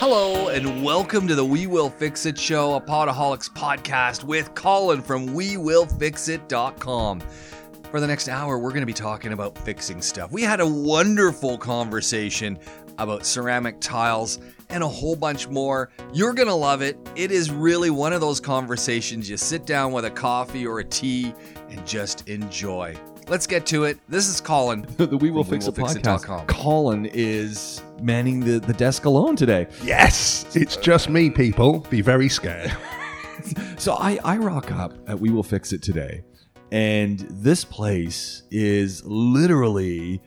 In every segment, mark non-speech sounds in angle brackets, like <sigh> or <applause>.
Hello, and welcome to the We Will Fix It show, a Podaholics podcast with Colin from WeWillFixIt.com. For the next hour, we're going to be talking about fixing stuff. We had a wonderful conversation about ceramic tiles and a whole bunch more. You're going to love it. It is really one of those conversations you sit down with a coffee or a tea and just enjoy. Let's get to it. This is Colin. <laughs> the We Will Fix It WeWillFixIt.com. podcast. Colin is manning the, the desk alone today. Yes, it's just me, people. Be very scared. <laughs> So I, I rock up at We Will Fix It today, and this place is literally.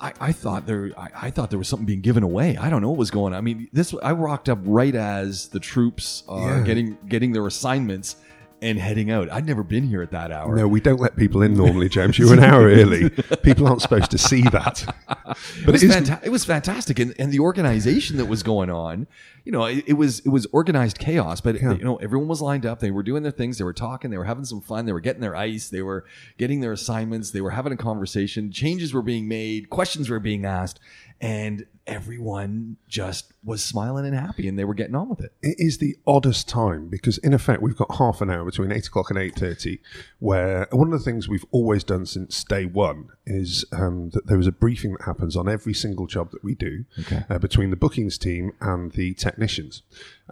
I, I thought there I, I thought there was something being given away. I don't know what was going on. I mean, this I rocked up right as the troops are Yeah. getting getting their assignments and heading out. I'd never been here at that hour. No, we don't let people in normally, James. You're an hour early. People aren't supposed to see that. <laughs> it But was, it fanta- it was fantastic, and, and the organization that was going on, you know, it, it was it was organized chaos. But Yeah. you know, everyone was lined up. They were doing their things. They were talking. They were having some fun. They were getting their ice. They were getting their assignments. They were having a conversation. Changes were being made. Questions were being asked, and everyone just was smiling and happy, and they were getting on with it. it is the oddest time because in effect we've got half an hour between eight o'clock and eight thirty, where one of the things we've always done since day one is um, that there is a briefing that happens on every single job that we do Okay. uh, between the bookings team and the technicians.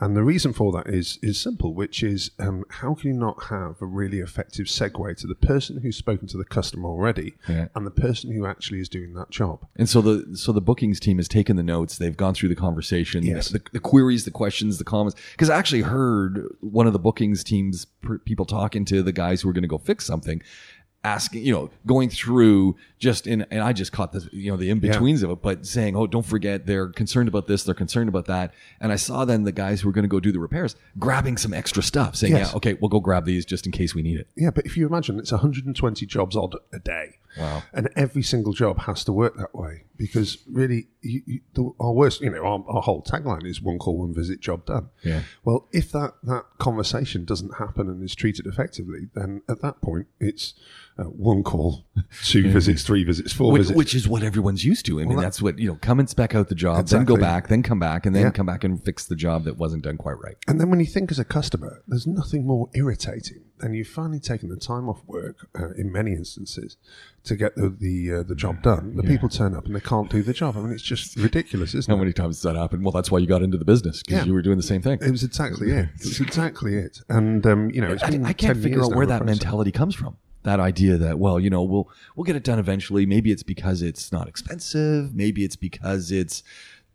And the reason for that is is simple, which is um, how can you not have a really effective segue to the person who's spoken to the customer already Yeah. and the person who actually is doing that job. And so the so the bookings team has taken the notes. They've gone through the conversation, Yes. the, the queries, the questions, the comments. Because I actually heard one of the bookings teams per, people talking to the guys who were going to go fix something, asking, you know, going through just in, and I just caught the you know the in betweens of it, but saying, oh, don't forget, they're concerned about this, they're concerned about that, and I saw then the guys who were going to go do the repairs grabbing some extra stuff, saying, Yes. yeah, okay, we'll go grab these just in case we need it. Yeah, but if you imagine it's 120 jobs odd a day. Wow. And every single job has to work that way because really, you, you, the, our worst, you know, our, our whole tagline is one call, one visit, job done. Yeah. Well, if that, that conversation doesn't happen and is treated effectively, then at that point it's uh, one call, <laughs> two visits, three visits, four which, visits. which is what everyone's used to. I mean, that- that's what you know. Come and spec out the job, then go back, then come back, and then Yeah. come back and fix the job that wasn't done quite right. And then when you think as a customer, there's nothing more irritating than you've finally taken the time off work, uh, in many instances, to get the the, uh, the job done. The people turn up and they can't do the job. I mean, it's just ridiculous, isn't How it? How many times does that happen? Well, that's why you got into the business because Yeah. you were doing the same thing. It was exactly it. <laughs> It's exactly it. And um, you know, it's I, I can't 10 figure out where that mentality comes from. That idea that well, you know, we'll we'll get it done eventually. Maybe it's because it's not expensive. Maybe it's because it's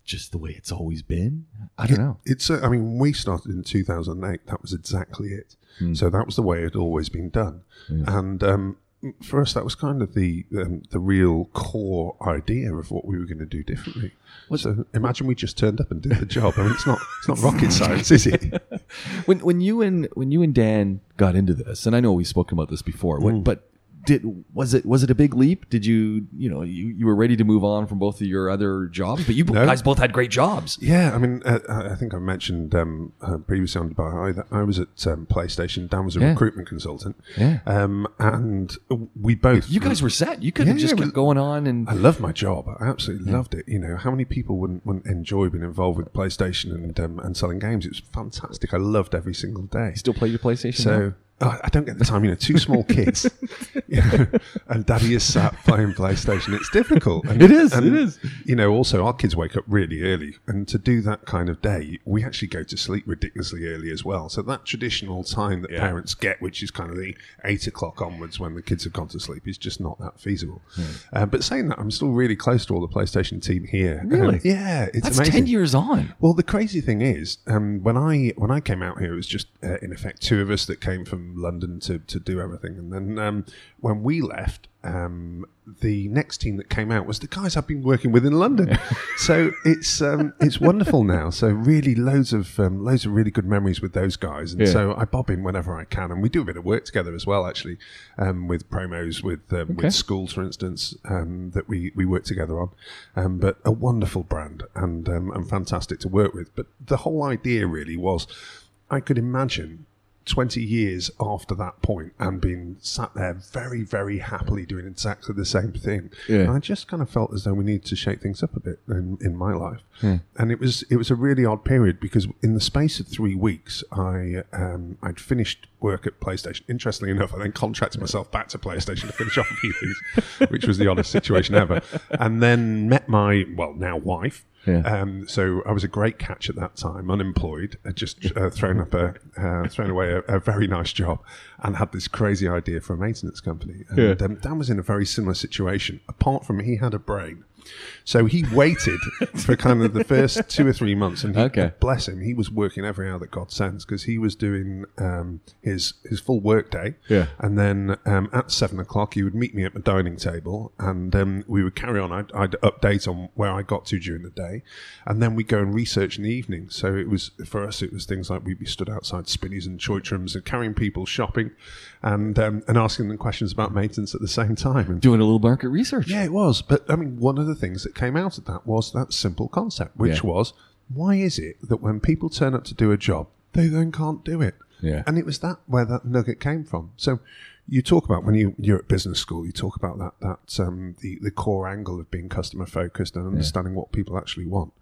just the way it's always been. I don't know. It's. Uh, I mean, we started in 2008. That was exactly it. Hmm. So that was the way it had always been done. And um, for us, that was kind of the um, the real core idea of what we were going to do differently. so imagine we just turned up and did the job. I mean, it's not it's not rocket science, is it? <laughs> when when you and when you and Dan got into this, and I know we've spoken about this before, Mm. but did was it was it a big leap? Did you you know you, you were ready to move on from both of your other jobs, but you No. guys both had great jobs. Yeah, I mean, uh, I I think I mentioned um, uh, previously on Dubai that I was at um, PlayStation. Dan was a Yeah. recruitment consultant. Yeah. Um, and we both. You guys were set. You could have Yeah, just yeah, kept going on and I love my job. I absolutely loved it. You know, how many people wouldn't, wouldn't enjoy being involved with PlayStation and um, and selling games? It was fantastic. I loved every single day. still play your PlayStation. now? Oh, I don't get the time. You know, two small kids, you <laughs> know, <laughs> and Daddy is sat playing PlayStation. It's difficult. And, It is, and, it is. You know, also our kids wake up really early, and to do that kind of day, we actually go to sleep ridiculously early as well. So that traditional time that parents get, which is kind of the eight o'clock onwards when the kids have gone to sleep, is just not that feasible. Uh, but saying that, I'm still really close to all the PlayStation team here. Really? Um, yeah, it's that's amazing. ten years on. Well, the crazy thing is, um, when I when I came out here, it was just uh, in effect two of us that came from London to, to do everything, and then um, when we left, um, the next team that came out was the guys I've been working with in London. <laughs> so it's um, it's wonderful now. So really, loads of um, loads of really good memories with those guys, and Yeah. so I bob in whenever I can, and we do a bit of work together as well, actually, um, with promos with um, Okay. with schools, for instance, um, that we, we work together on. Um, but a wonderful brand and um, and fantastic to work with. But the whole idea really was, I could imagine 20 years after that point and been sat there very, very happily doing exactly the same thing. Yeah. And I just kind of felt as though we needed to shake things up a bit in, in my life. And it was it was a really odd period because in the space of three weeks, I um, I'd finished work at PlayStation. Interestingly enough, I then contracted myself back to PlayStation to finish off a few things, which was the oddest situation ever. And then met my well now wife. Yeah. Um, so I was a great catch at that time, unemployed, had just uh, thrown up a uh, thrown away a, a very nice job, and had this crazy idea for a maintenance company. And Yeah. um, Dan was in a very similar situation. Apart from he had a brain, so he waited for kind of the first <laughs> two or three months, and he, Okay. bless him, he was working every hour that God sends because he was doing um, his his full work day. Yeah. And then um, at seven o'clock, he would meet me at the dining table, and um, we would carry on. I'd, I'd update on where I got to during the day, and then we'd go and research in the evening. So it was for us, it was things like we'd be stood outside Spinneys and Choithrams and carrying people shopping, and um, and asking them questions about maintenance at the same time. And Doing a little market research. yeah, it was. But I mean, one of the things that came out of that was that simple concept, which Yeah. was why is it that when people turn up to do a job, they then can't do it? Yeah. And it was that where that nugget came from. So you talk about when you, you're at business school, you talk about that that um, the the core angle of being customer focused and understanding what people actually want.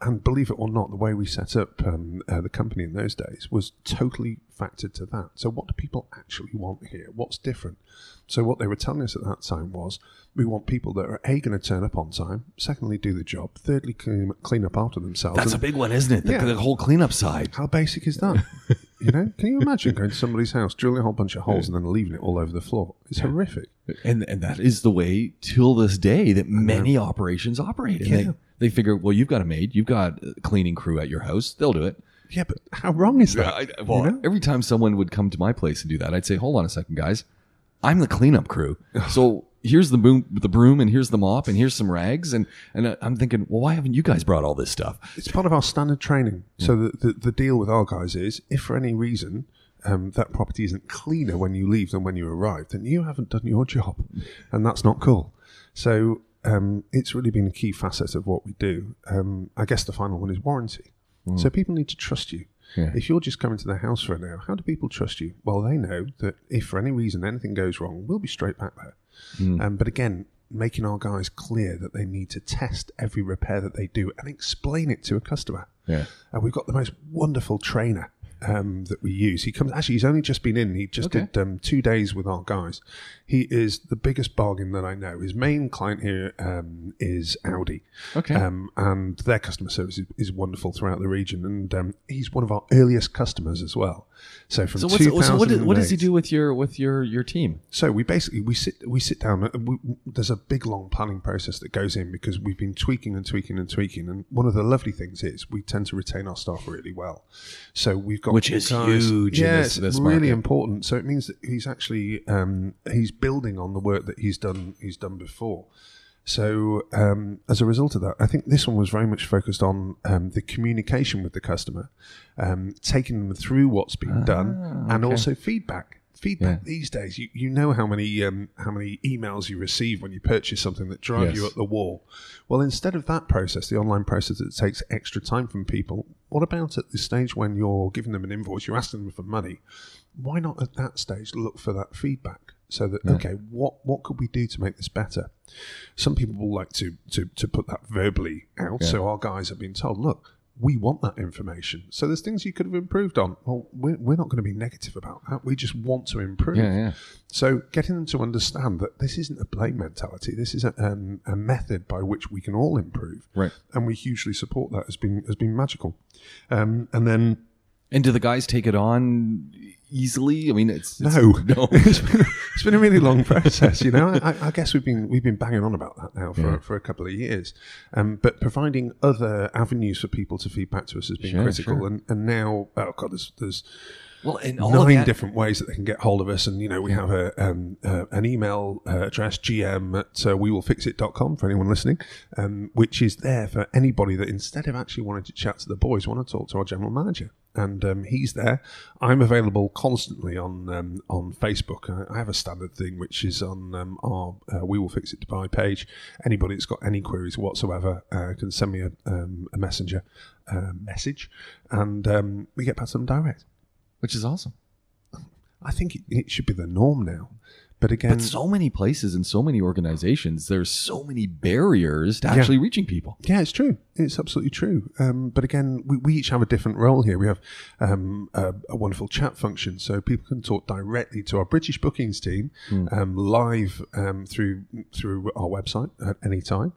And believe it or not, the way we set up um, uh, the company in those days was totally factored to that. So, what do people actually want here? What's different? So, what they were telling us at that time was we want people that are A, going to turn up on time, secondly, do the job, thirdly, clean, clean up after themselves. That's a big one, isn't it? The, Yeah. the whole cleanup side. how basic is that? <laughs> you know, can you imagine going to somebody's house, drilling a whole bunch of holes, and then leaving it all over the floor? It's horrific. And and that is the way till this day that many operations operate. And Yeah. they, they figure, well, you've got a maid, you've got a cleaning crew at your house, they'll do it. Yeah, but how wrong is that? I, well, you know? every time someone would come to my place and do that, I'd say, hold on a second, guys. I'm the cleanup crew. <laughs> So here's the boom, the broom, and here's the mop, and here's some rags. And, and I'm thinking, well, why haven't you guys brought all this stuff? It's part of our standard training. So the, the, the deal with our guys is if for any reason um, that property isn't cleaner when you leave than when you arrive, then you haven't done your job. And that's not cool. So um, it's really been a key facet of what we do. Um, I guess the final one is warranty. So people need to trust you. Yeah. If you're just coming to their house for an hour, how do people trust you? Well, they know that if for any reason anything goes wrong, we'll be straight back there. Um, but again, making our guys clear that they need to test every repair that they do and explain it to a customer. Yeah. And we've got the most wonderful trainer um, that we use. He comes actually. He's only just been in. He just Okay. did um, two days with our guys. He is the biggest bargain that I know. His main client here um, is Audi. Okay. Um, and their customer service is, is wonderful throughout the region. And um, he's one of our earliest customers as well. So from So, so what, does, what does he do with your with your your team? so we basically we sit we sit down. We, there's a big long planning process that goes in because we've been tweaking and tweaking and tweaking. And one of the lovely things is we tend to retain our staff really well. So we've got Which is guys- huge Yeah, this- it's this really market. important. So it means that he's actually um, he's building on the work that he's done he's done before. So um, as a result of that, I think this one was very much focused on um, the communication with the customer, um, taking them through what's been done, and also feedback. Feedback Yeah. these days, you, you know how many um, how many emails you receive when you purchase something that drive you Yes. up the wall. Well, instead of that process, the online process that takes extra time from people, what about at the stage when you're giving them an invoice, you're asking them for money? Why not at that stage look for that feedback? So that okay, what what could we do to make this better? Some people will like to to to put that verbally out. So our guys have been told, look, we want that information. So there's things you could have improved on. Well, we're, we're not going to be negative about that. We just want to improve. Yeah, yeah. So getting them to understand that this isn't a blame mentality. This is a, um, a method by which we can all improve. Right. And we hugely support that has been has been magical. Um, and then And do the guys take it on easily? I mean, it's, it's no, <laughs> no. it's, been, it's been a really long process. You know, I, I guess we've been we've been banging on about that now for, Yeah. for a couple of years. Um, but providing other avenues for people to feed back to us has been Sure, critical. sure. And and now, oh god, there's there's Well, nine that, different ways that they can get hold of us. And, you know, we have a, um, uh, an email uh, address, gm at uh, wewillfixit.com for anyone listening, um, which is there for anybody that instead of actually wanting to chat to the boys, want to talk to our general manager. And um, he's there. I'm available constantly on um, on Facebook. I, I have a standard thing which is on um, our uh, We Will Fix It Dubai page. Anybody that's got any queries whatsoever uh, can send me a, um, a messenger uh, message, and um, we get back to them direct. which is awesome. I think it, it should be the norm now. But again, But so many places and so many organizations, there's so many barriers to actually reaching people. Yeah, it's true. It's absolutely true. Um, but again, we, we each have a different role here. We have um, a, a wonderful chat function, so people can talk directly to our British bookings team um, live um, through through our website at any time.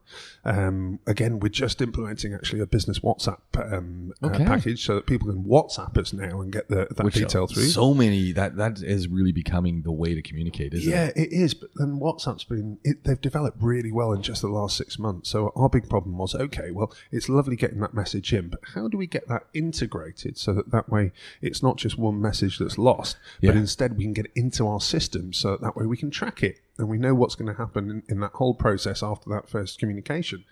Um, again, we're just implementing actually a business WhatsApp um, uh, package so that people can WhatsApp us now and get the, that Which detail through. so many that that is really becoming the way to communicate, isn't it? Yeah, it is. But then WhatsApp's been, it, they've developed really well in just the last six months. So our big problem was okay, well, it's lovely getting that message in, but how do we get that integrated so that that way it's not just one message that's lost, but instead we can get it into our system so that, that way we can track it and we know what's going to happen in, in that whole process after that first communication.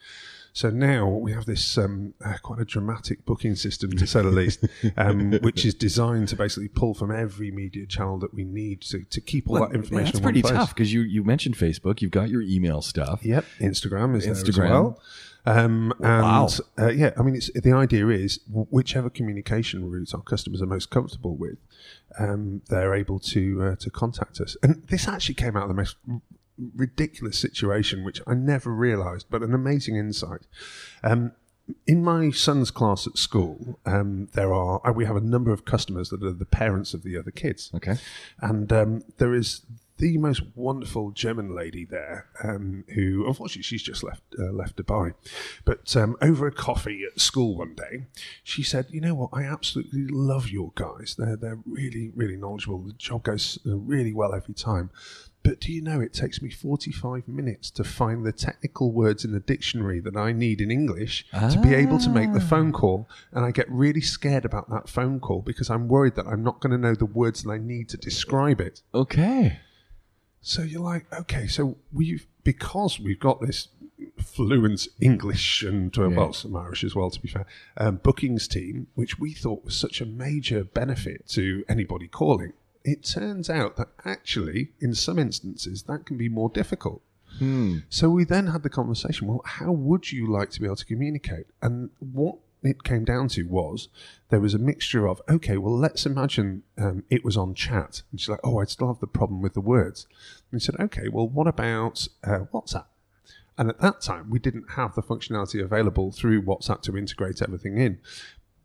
So now we have this um, uh, quite a dramatic booking system, to say the <laughs> least, um, which is designed to basically pull from every media channel that we need to, to keep all that information. That's in pretty tough because you you mentioned Facebook, you've got your email stuff. Yep, Instagram is there as well. Um, and Wow. uh, yeah, I mean, it's, the idea is whichever communication routes our customers are most comfortable with, um, they're able to uh, to contact us. And this actually came out of the most ridiculous situation, which I never realised, but an amazing insight. Um, in my son's class at school, um, there are uh, we have a number of customers that are the parents of the other kids. Okay. And um, there is the most wonderful German lady there, um, who unfortunately she's just left uh, left Dubai. But um, over a coffee at school one day, she said, "You know what? I absolutely love your guys. They're they're really really knowledgeable. The job goes uh, really well every time." But do you know it takes me 45 minutes to find the technical words in the dictionary that I need in English to be able to make the phone call? And I get really scared about that phone call because I'm worried that I'm not going to know the words that I need to describe it. Okay. So you're like, okay, so we've because we've got this fluent English and uh, well, some Irish as well, to be fair, um, bookings team, which we thought was such a major benefit to anybody calling. It turns out that actually, in some instances, that can be more difficult. So we then had the conversation. Well, how would you like to be able to communicate? And what it came down to was there was a mixture of okay, well, let's imagine um, it was on chat, and she's like, oh, I still have the problem with the words. And we said, okay, well, what about uh, WhatsApp? And at that time, we didn't have the functionality available through WhatsApp to integrate everything in.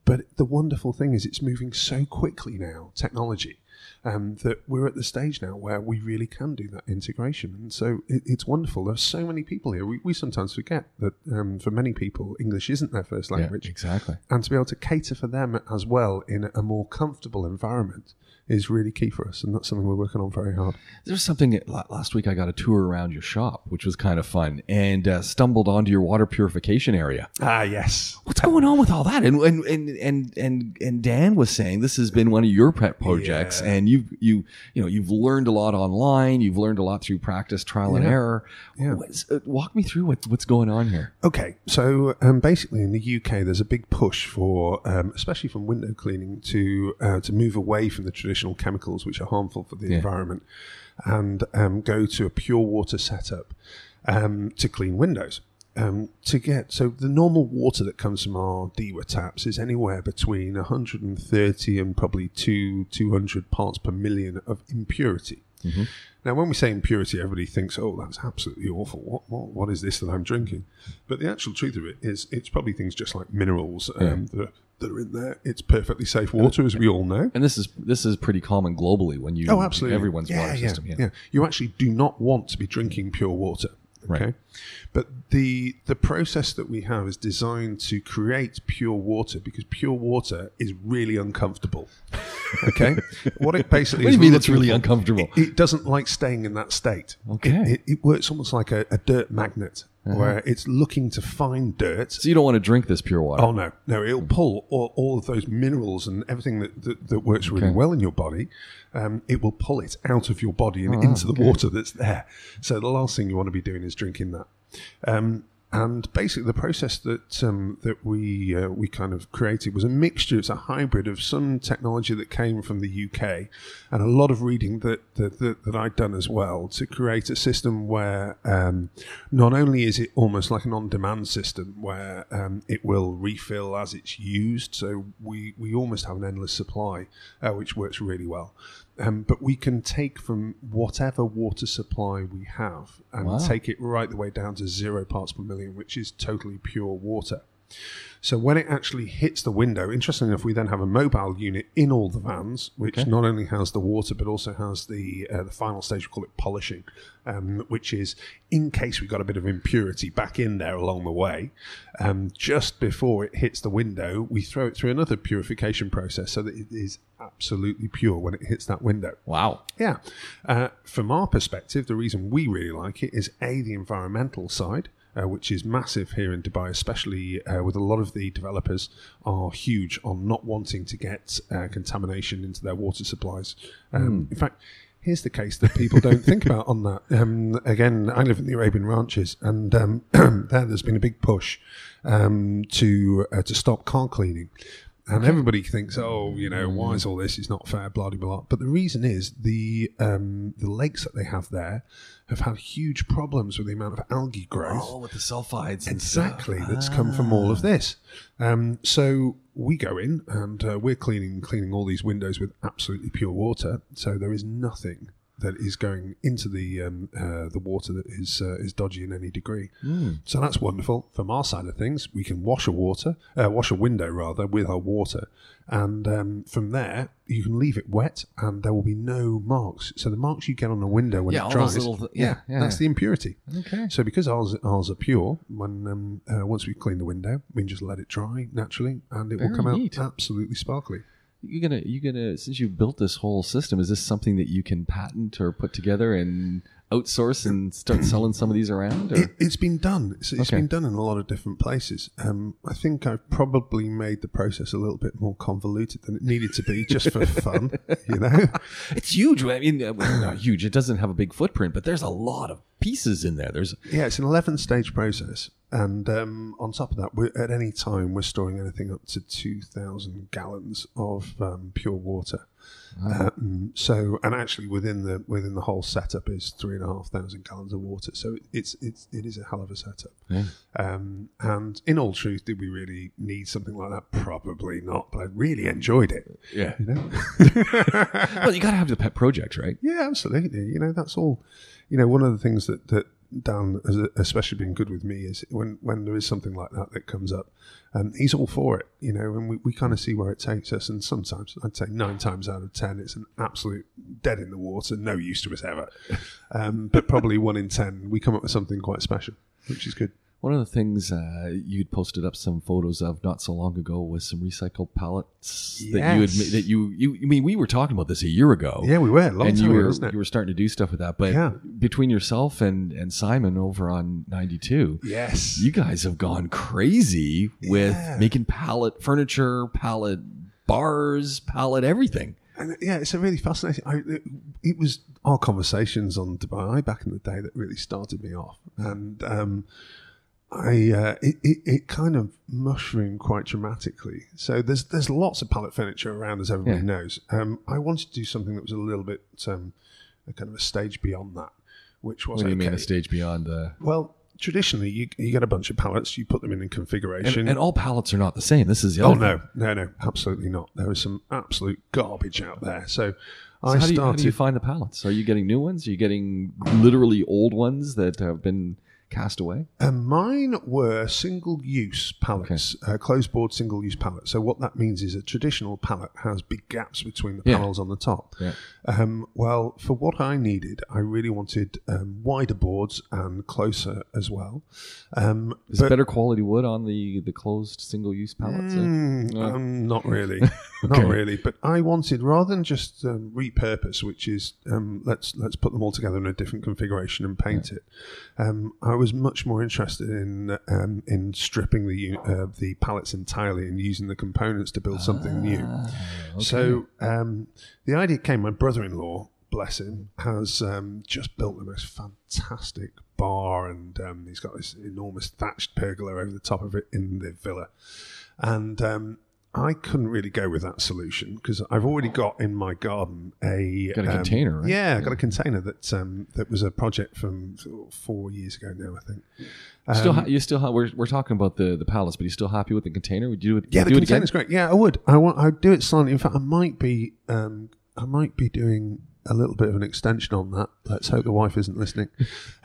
But the wonderful thing is, it's moving so quickly now, technology, um, that we're at the stage now where we really can do that integration. And so it, it's wonderful. There are so many people here. We, we sometimes forget that um, for many people, English isn't their first language. exactly. And to be able to cater for them as well in a more comfortable environment is really key for us. And that's something we're working on very hard. There's something la- last week I got a tour around your shop, which was kind of fun, and uh, stumbled onto your water purification area. Ah, yes. What's going on with all that? And and and and and, and Dan was saying this has been one of your pet projects, Yeah. and you you you know you've learned a lot online, you've learned a lot through practice, trial and error. Yeah. Uh, walk me through what, what's going on here. Okay, so um, basically in the UK, there's a big push for, um, especially from window cleaning, to uh, to move away from the traditional chemicals which are harmful for the Yeah. environment, and um, go to a pure water setup um, to clean windows. Um, to get so the normal water that comes from our DEWA taps is anywhere between 130 and probably two 200 parts per million of impurity. Now, when we say impurity, everybody thinks, "Oh, that's absolutely awful. What, what, what is this that I'm drinking?" But the actual truth of it is, it's probably things just like minerals um, that, are, that are in there. It's perfectly safe water, as we all know. And this is this is pretty common globally when you Oh, absolutely. everyone's yeah, water yeah, system. Yeah. You actually do not want to be drinking pure water. Okay. Right. But the the process that we have is designed to create pure water because pure water is really uncomfortable. Okay. <laughs> what it basically What do you is mean it's really for- uncomfortable? It, it doesn't like staying in that state. Okay. It, it, it works almost like a, a dirt magnet where it's looking to find dirt So you don't want to drink this pure water. Oh no, no! It'll pull all, all of those minerals and everything that, that, that works really Okay. well in your body. Um, it will pull it out of your body Oh, and into the water that's there. So the last thing you want to be doing is drinking that. Um, and basically, the process that um, that we uh, we kind of created was a mixture. It's a hybrid of some technology that came from the UK, and a lot of reading that that, that, that I'd done as well to create a system where um, not only is it almost like an on-demand system where um, it will refill as it's used, so we we almost have an endless supply, uh, which works really well. Um, but we can take from whatever water supply we have and Wow. take it right the way down to zero parts per million, which is totally pure water. So when it actually hits the window, interestingly enough, we then have a mobile unit in all the vans, which Okay. not only has the water but also has the uh, the final stage. We call it polishing, um, which is in case we got a bit of impurity back in there along the way. Um, just before it hits the window, we throw it through another purification process so that it is absolutely pure when it hits that window. Wow. Yeah. Uh, from our perspective, the reason we really like it is A, the environmental side, uh, which is massive here in Dubai, especially uh, with a lot of the developers are huge on not wanting to get uh, contamination into their water supplies. Um, In fact, here's the case that people don't think about on that. <laughs> Um, again, I live in the Arabian Ranches, and um, <clears throat> there, there's been a big push um, to uh, to stop car cleaning. And everybody thinks, oh, you know, why is all this? It's not fair, blah, blah, blah. But the reason is the um, the lakes that they have there have had huge problems with the amount of algae growth. Oh, with the sulfides. and stuff. Exactly, that's come from all of this. Um, so we go in and uh, we're cleaning cleaning all these windows with absolutely pure water. So there is nothing that is going into the um, uh, the water that is uh, is dodgy in any degree. So that's wonderful. From our side of things, we can wash a water, uh, wash a window rather with our water, and um, from there you can leave it wet, and there will be no marks. So the marks you get on a window when Yeah, it dries, little th- yeah, yeah. that's the impurity. Okay. So because ours ours are pure, when um, uh, once we clean the window, we can just let it dry naturally, and it will come neat. out absolutely sparkly. You gonna you gonna since you've built this whole system, is this something that you can patent or put together and outsource and start selling some of these around? It, it's been done. It's, it's Okay. been done in a lot of different places. Um, I think I've probably made the process a little bit more convoluted than it needed to be, just for <laughs> fun. You know, It's huge. I mean, uh, not huge. It doesn't have a big footprint, but there's a lot of pieces in there. There's yeah, it's an eleven stage process, and um, on top of that, we're, at any time we're storing anything up to two thousand gallons of um, pure water. Um, so, and actually within the within the whole setup is three and a half thousand gallons of water. So it's it's it is a hell of a setup. Yeah. Um, and in all truth, did we really need something like that? Probably not. But I really enjoyed it. yeah. You know. <laughs> well, you got to have the pet projects, right? Yeah, absolutely. You know, that's all. You know, one of the things that that Dan has especially been good with me is when when there is something like that that comes up, um, he's all for it. You know, and we, we kind of see where it takes us. And sometimes I'd say nine times out of ten, it's an absolute dead in the water, no use to us ever. <laughs> Um, but probably one in ten, we come up with something quite special, which is good. One of the things uh, you'd posted up some photos of not so long ago was some recycled pallets that you had Yes. that you you. I mean, we were talking about this a year ago. Yeah, we were a long and time you ago, were it? you were starting to do stuff with that. But Yeah. between yourself and and Simon over on ninety two, Yes. you guys have gone crazy with Yeah. making pallet furniture, pallet bars, pallet everything. And yeah, it's a really fascinating. I, it, it was our conversations on Dubai back in the day that really started me off, and um, I uh, it, it, it kind of mushroomed quite dramatically. So there's there's lots of pallet furniture around, as everybody Yeah. knows. Um, I wanted to do something that was a little bit um, a kind of a stage beyond that, which was What do you mean a stage beyond the? Well, traditionally, you you get a bunch of pallets, you put them in a configuration. And, and all pallets are not the same. This is the Oh other no, no, no, absolutely not. There is some absolute garbage out there. So, So I how, do you, started. how do you find the pallets? Are you getting new ones? Are you getting literally old ones that have been cast away? And mine were single use pallets, uh, closed board single use pallets. So, what that means is a traditional pallet has big gaps between the Yeah. panels on the top. Yeah. Um, well, for what I needed, I really wanted um, wider boards and closer as well. Um, Is it better quality wood on the, the closed single use pallets? Mm, No. um, not <laughs> really, Okay. not really. But I wanted rather than just um, repurpose, which is um, let's let's put them all together in a different configuration and paint it. Um, I was much more interested in um, in stripping the uh, the pallets entirely and using the components to build something new. Ah, So um, the idea came. My brother-in-law, bless him, has um, just built the most fantastic bar, and um, he's got this enormous thatched pergola over the top of it in the villa. And um, I couldn't really go with that solution because I've already got in my garden a Got a um, container, right? Yeah, I got a container that um, that was a project from four years ago now, I think. still, Um, ha- you still ha- we're, we're talking about the, the pallets, but you still happy with the container? Would you do it? Yeah, the do it again? container's great. Yeah, I would. I want. I'd do it slightly. In fact, I might be. Um, I might be doing a little bit of an extension on that. Let's hope the wife isn't listening,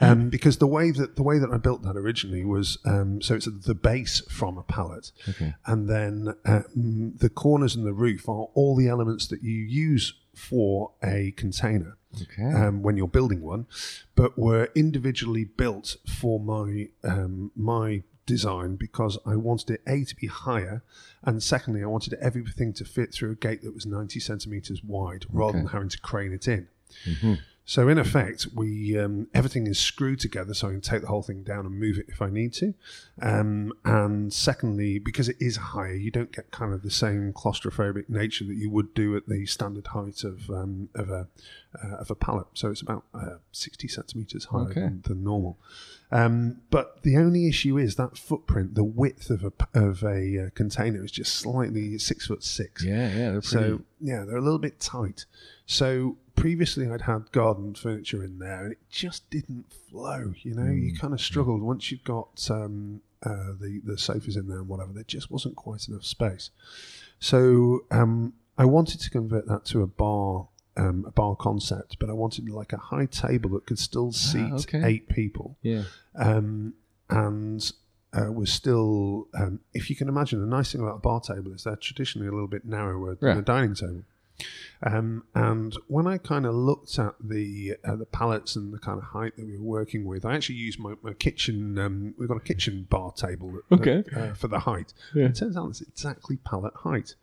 um, <laughs> because the way that the way that I built that originally was um, so it's the base from a pallet, Okay. and then um, the corners and the roof are all the elements that you use for a container Okay. um, when you're building one, but were individually built for my um, my design because I wanted it a to be higher, and secondly, I wanted everything to fit through a gate that was 90 centimeters wide, rather Okay. than having to crane it in. Mm-hmm. So in effect, we um, everything is screwed together, so I can take the whole thing down and move it if I need to. Um, and secondly, because it is higher, you don't get kind of the same claustrophobic nature that you would do at the standard height of um, of a uh, of a pallet. So it's about uh, sixty centimeters higher Okay. than, than normal. Um, but the only issue is that footprint, the width of a of a uh, container is just slightly six foot six. yeah, yeah, they're pretty. So yeah, they're a little bit tight. So previously, I'd had garden furniture in there, and it just didn't flow. You know, you Mm. kind of struggled once you've got um, uh, the the sofas in there and whatever. There just wasn't quite enough space. So um, I wanted to convert that to a bar. Um, a bar concept, but I wanted like a high table that could still seat Ah, okay. eight people yeah. um, and uh, was still, um, if you can imagine, the nice thing about a bar table is they're traditionally a little bit narrower than a dining table. Um, and when I kind of looked at the uh, the pallets and the kind of height that we were working with, I actually used my, my kitchen. Um, we've got a kitchen bar table that, Okay. uh, for the height. Yeah. It turns out it's exactly pallet height.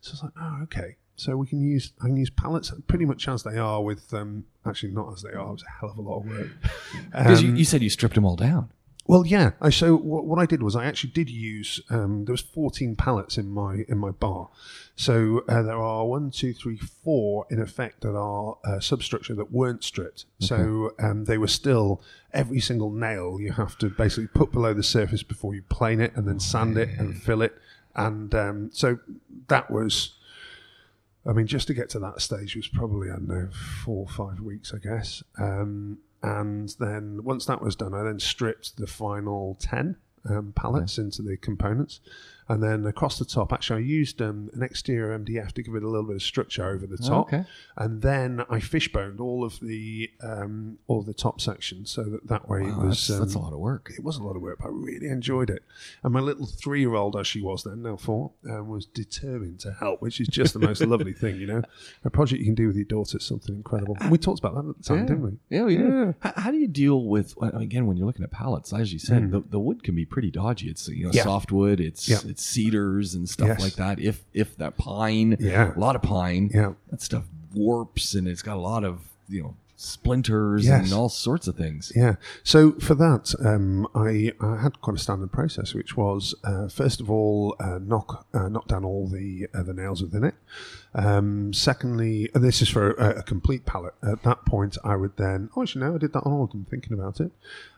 So I was like, oh, okay. So we can use I can use pallets pretty much as they are with um, actually not as they are. It was a hell of a lot of work. <laughs> Because Um, you, you said you stripped them all down. Well, yeah. I so what, what I did was I actually did use. Um, there was fourteen pallets in my in my bar, so uh, there are one, two, three, four in effect that are uh, substructure that weren't stripped. So um, they were still every single nail you have to basically put below the surface before you plane it and then sand it and fill it, and um, so that was. I mean, just to get to that stage was probably I don't know four or five weeks, I guess. Um, and then once that was done, I then stripped the final ten um, pallets into the components, and then across the top, actually, I used um, an exterior MDF to give it a little bit of structure over the top, okay. and then I fishboned all of the um, all of the top section so that that way it was that's, that's a um, lot of work. it was a lot of work, but I really enjoyed it. And my little three year old, as she was then, now four, um, was determined to help, which is just the most lovely thing, you know? A project you can do with your daughter is something incredible. And we talked about that at the time, didn't we? Yeah, we did. How, how do you deal with again when you're looking at pallets? As you said, the, the wood can be pretty dodgy. It's you know Mm. Yeah. softwood, it's Yeah. it's cedars and stuff Yes. like that. If if that pine, Yeah. a lot of pine, Yeah. that stuff warps and it's got a lot of you know splinters Yes. and all sorts of things. Yeah. So for that, um, I, I had quite a standard process, which was uh, first of all uh, knock uh, knock down all the uh, the nails within it. Um, secondly, this is for a, a complete pallet. At that point, I would then oh, actually no, I did that on all of them. Thinking about it,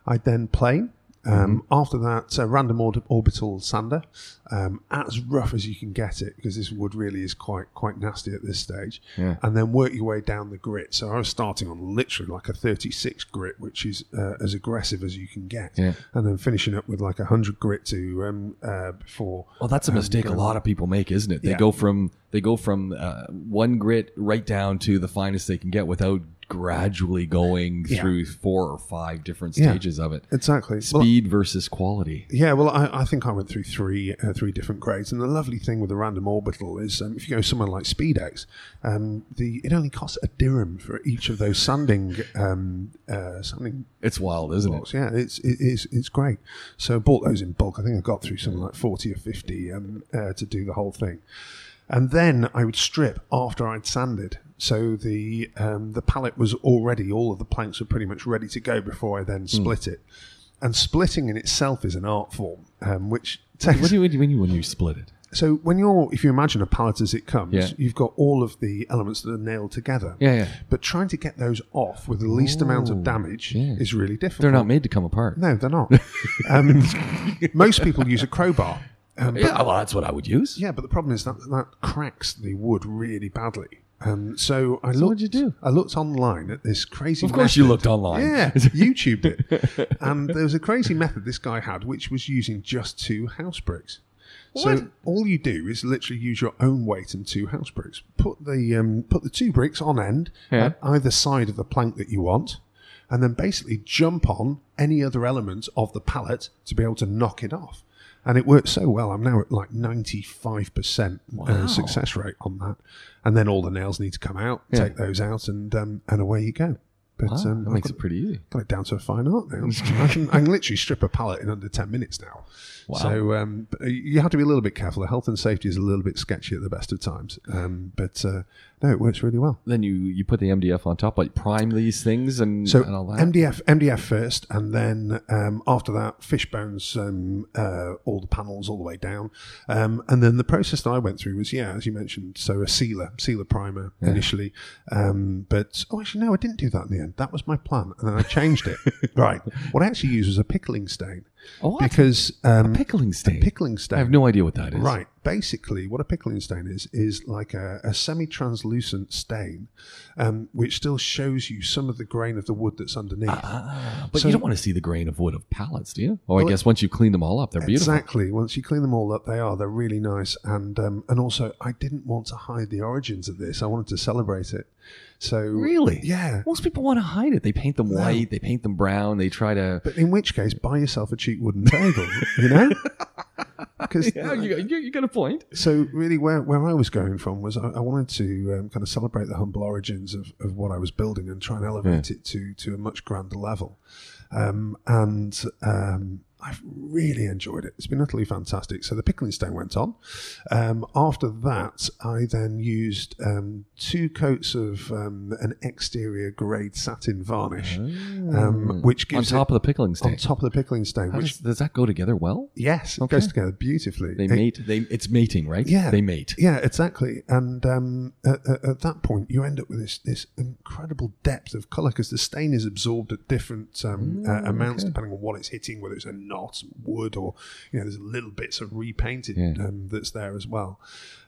I'd then plane. Um, After that, a random orb- orbital sander, um, as rough as you can get it, because this wood really is quite quite nasty at this stage. Yeah. And then work your way down the grit. So I was starting on literally like a 36 grit, which is uh, as aggressive as you can get, Yeah. and then finishing up with like a 100 grit to um, uh, before. Well, that's a mistake a lot of people make, isn't it? They Yeah. go from they go from uh, one grit right down to the finest they can get without gradually going Yeah. through four or five different Yeah. stages of it. Exactly. Well, Speed versus quality. Yeah, well, I, I think I went through three uh, three different grades, and the lovely thing with the random orbital is um, if you go somewhere like SpeedX, um, the it only costs a dirham for each of those sanding um, uh, sanding It's wild, isn't it? Yeah, it's it is it's great. So I bought those in bulk. I think I got through something like forty or fifty um, uh, to do the whole thing, and then I would strip after I'd sanded. So the um, the pallet was already all of the planks were pretty much ready to go before I Hmm. then split it. And splitting in itself is an art form, um, which <laughs> takes. What do you, what do you mean when you split it? so when you're, if you imagine a pallet as it comes, Yeah. you've got all of the elements that are nailed together. Yeah, yeah. But trying to get those off with the least amount Oh, of damage yeah. is really difficult. They're not made to come apart. No, they're not. <laughs> um, most people use a crowbar. Um, but- Yeah, well, that's what I would use. yeah, but the problem is that that cracks the wood really badly. Um, so I So looked. what'd you do? I looked online at this crazy. Of course, you looked online. Yeah, <laughs> YouTubed it, and there was a crazy method this guy had, which was using just two house bricks. So all you do is literally use your own weight and two house bricks. Put the um, put the two bricks on end Yeah. at either side of the plank that you want, and then basically jump on any other element of the pallet to be able to knock it off. And it works so well. I'm now at like 95% Wow. uh, success rate on that. And then all the nails need to come out, Yeah. take those out, and um, and away you go. But Wow, um, that I've makes got, it pretty easy. got it down to a fine art now. <laughs> I, can, I can literally strip a pallet in under 10 minutes now. Wow. So um, you have to be a little bit careful. The health and safety is a little bit sketchy at the best of times. Um, but uh, no, it works really well. Then you you put the MDF on top, like prime these things and, So and all that. MDF, MDF first, and then um, after that, fish bones, um, uh, all the panels all the way down, um, and then the process that I went through was yeah, as you mentioned, so a sealer, sealer primer initially, um, but oh actually no, I didn't do that in the end. That was my plan, and then I changed it. <laughs> right, what I actually used was a pickling stain Oh, because um, pickling stain. pickling stain. I have no idea what that is. Right. Basically, what a pickling stain is is like a, a semi-translucent stain, um, which still shows you some of the grain of the wood that's underneath. Ah, but So- you don't want to see the grain of wood of pallets, do you? Oh, I guess once you clean them all up, they're beautiful. Exactly. Once you clean them all up, they are. They're really nice. And um, and also, I didn't want to hide the origins of this. I wanted to celebrate it. So Really? yeah. Most people want to hide it. They paint them white, they paint them brown, they try to. But in which case, buy yourself a cheap wooden table. you know. <laughs> Because Yeah, you, you, you got a point. so really where, where I was going from was I, I wanted to um, kind of celebrate the humble origins of, of what I was building and try and elevate it to to a much grander level. Um, and um, I've really enjoyed it. It's been utterly fantastic. So the pickling stain went on. Um, after that, I then used um, two coats of um, an exterior grade satin varnish, um, which On top it, of the pickling stain. on top of the pickling stain. How Which does, does that go together well? yes, it goes together beautifully. They It- mate. They it's mating, right? Yeah. they mate. yeah, exactly. And um, at, at, at that point, you end up with this this incredible depth of color because the stain is absorbed at different um, uh, amounts depending on what it's hitting, whether it's a knot, wood, or you know, there's little bits of repainted Yeah. um, that's there as well.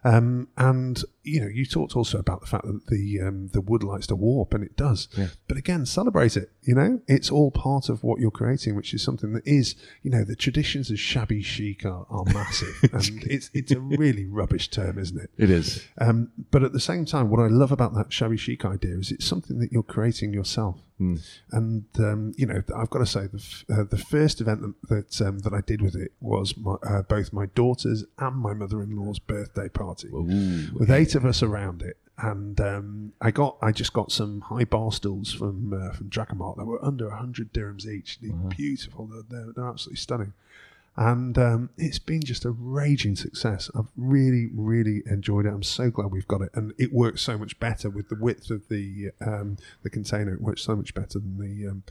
Um, and you know, you talked also about the fact that the um, the wood likes to warp, and it does. Yeah. But again, celebrate it. You know, it's all part of what you're creating, which is something that is, you know, the traditions of shabby chic are, are massive, <laughs> and it's it's a really rubbish term, isn't it? It is. Um, but at the same time, what I love about that shabby chic idea is it's something that you're creating yourself. Hmm. And um, you know, I've got to say, the f- uh, the first event that that, um, that I did with it was my, uh, both my daughter's and my mother-in-law's birthday party, Ooh. with eight of us around it. And um, I got, I just got some high bar stools from uh, from Dragon Mart that were under hundred dirhams each. They're beautiful. They're, they're, they're absolutely stunning and um, it's been just a raging success. I've really, really enjoyed it. I'm so glad we've got it, and it works so much better with the width of the um, the container. It works so much better than the um,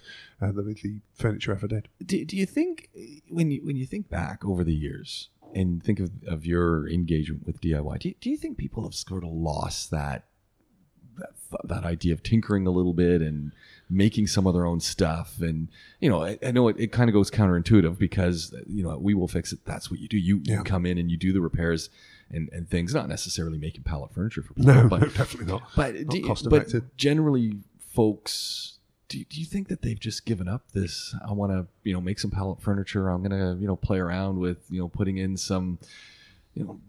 uh, the, the furniture ever did. Do, do you think when you when you think back over the years and think of, of your engagement with DIY, do you, do you think people have sort of lost that that that idea of tinkering a little bit and making some of their own stuff? And you know, I, I know it, it kind of goes counterintuitive because you know we will fix it. That's what you do. You, you come in and you do the repairs and, and things. Not necessarily making pallet furniture for <laughs> people, No, but no, definitely not. but, Not do cost but effective. generally, folks, do, do you think that they've just given up this? I want to, you know, make some pallet furniture. I'm gonna, you know, play around with, you know, putting in some, you know,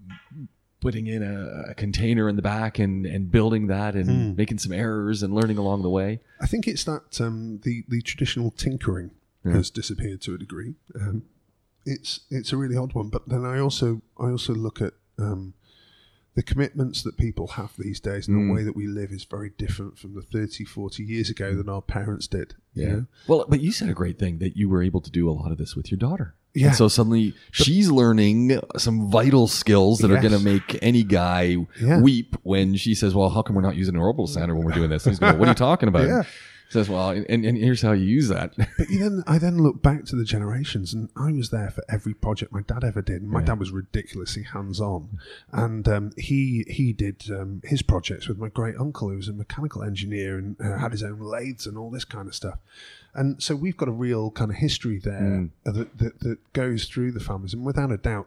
putting in a, a container in the back and and building that and Hmm. making some errors and learning along the way. I think it's that um, the the traditional tinkering has disappeared to a degree. Um, it's it's a really odd one, but then I also I also look at um, the commitments that people have these days and the way that we live is very different from the 30, 40 years ago than our parents did. you know? Well, but you said a great thing that you were able to do a lot of this with your daughter. Yeah. And so suddenly she's learning some vital skills that are going to make any guy Yeah. weep when she says, "Well, how come we're not using an orbital sander when we're doing this?" And he's going, "What are you talking about?" <laughs> Yeah. Says, "Well, and, and here's how you use that." <laughs> But then I then look back to the generations, and I was there for every project my dad ever did. And my dad was ridiculously hands on, and um, he he did um, his projects with my great uncle, who was a mechanical engineer and uh, had his own lathes and all this kind of stuff. And so we've got a real kind of history there uh, that, that that goes through the families, and without a doubt.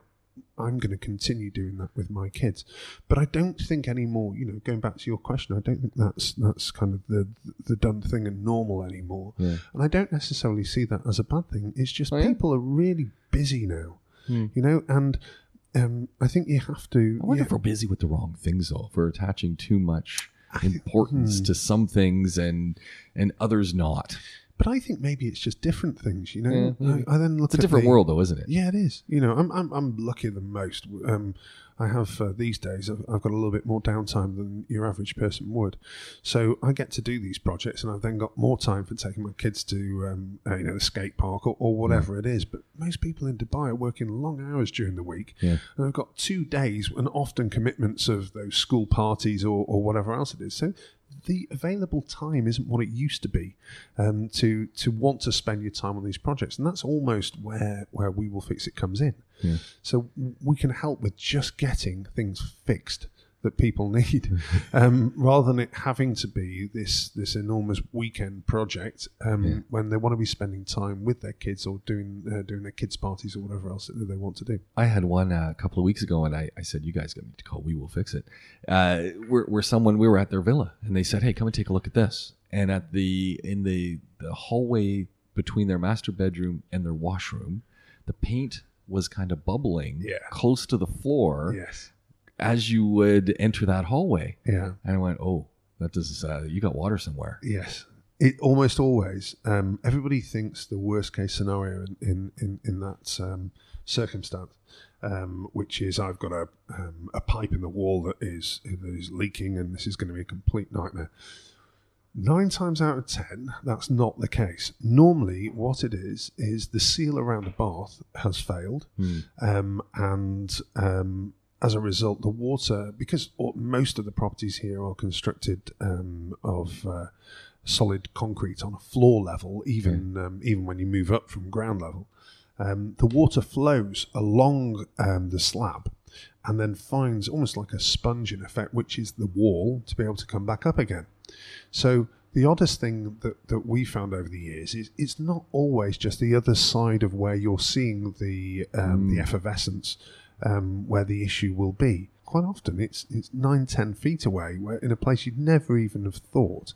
I'm going to continue doing that with my kids, but I don't think anymore. You know, going back to your question, I don't think that's that's kind of the the done thing and normal anymore. Yeah. And I don't necessarily see that as a bad thing. It's just Oh, yeah? people are really busy now, you know, and um, I think you have to. I wonder yeah, if we're busy with the wrong things, though. If we're attaching too much hmm. importance to some things and and others not. But I think maybe it's just different things. You know, Yeah. I, I then look It's a different the- world, though, isn't it? Yeah, it is. You know, I'm I'm, I'm luckier than most. Um, I have uh, these days. I've, I've got a little bit more downtime than your average person would, so I get to do these projects, and I've then got more time for taking my kids to um, uh, you know the skate park or, or whatever it is. But most people in Dubai are working long hours during the week, Yeah. and I've got two days and often commitments of those school parties or, or whatever else it is. So the available time isn't what it used to be um, to to want to spend your time on these projects, and that's almost where where we will fix it comes in. Yeah. So we can help with just getting things fixed that people need, <laughs> um, rather than it having to be this this enormous weekend project um, Yeah. when they want to be spending time with their kids or doing uh, doing their kids parties or whatever else that they want to do. I had one uh, a couple of weeks ago, and I, I said, "You guys got need to call. We will fix it." Uh, where, where someone we were at their villa, and they said, "Hey, come and take a look at this." And at the in the the hallway between their master bedroom and their washroom, the paint was kind of bubbling Yeah. close to the floor Yes. As you would enter that hallway. Yeah. And I went, "Oh, that does. Uh, you got water somewhere." Yes. It almost always. Um, everybody thinks the worst case scenario in in in, in that um, circumstance, um, which is I've got a um, a pipe in the wall that is that is leaking, and this is going to be a complete nightmare. Nine times out of ten, that's not the case. Normally, what it is is the seal around the bath has failed, um, and um, as a result, the water because most of the properties here are constructed um, of uh, solid concrete on a floor level, even um, even when you move up from ground level, um, the water flows along um, the slab and then finds almost like a sponge in effect, which is the wall, to be able to come back up again. So the oddest thing that, that we found over the years is it's not always just the other side of where you're seeing the um, the effervescence um, where the issue will be. Quite often, it's it's nine ten feet away, where in a place you'd never even have thought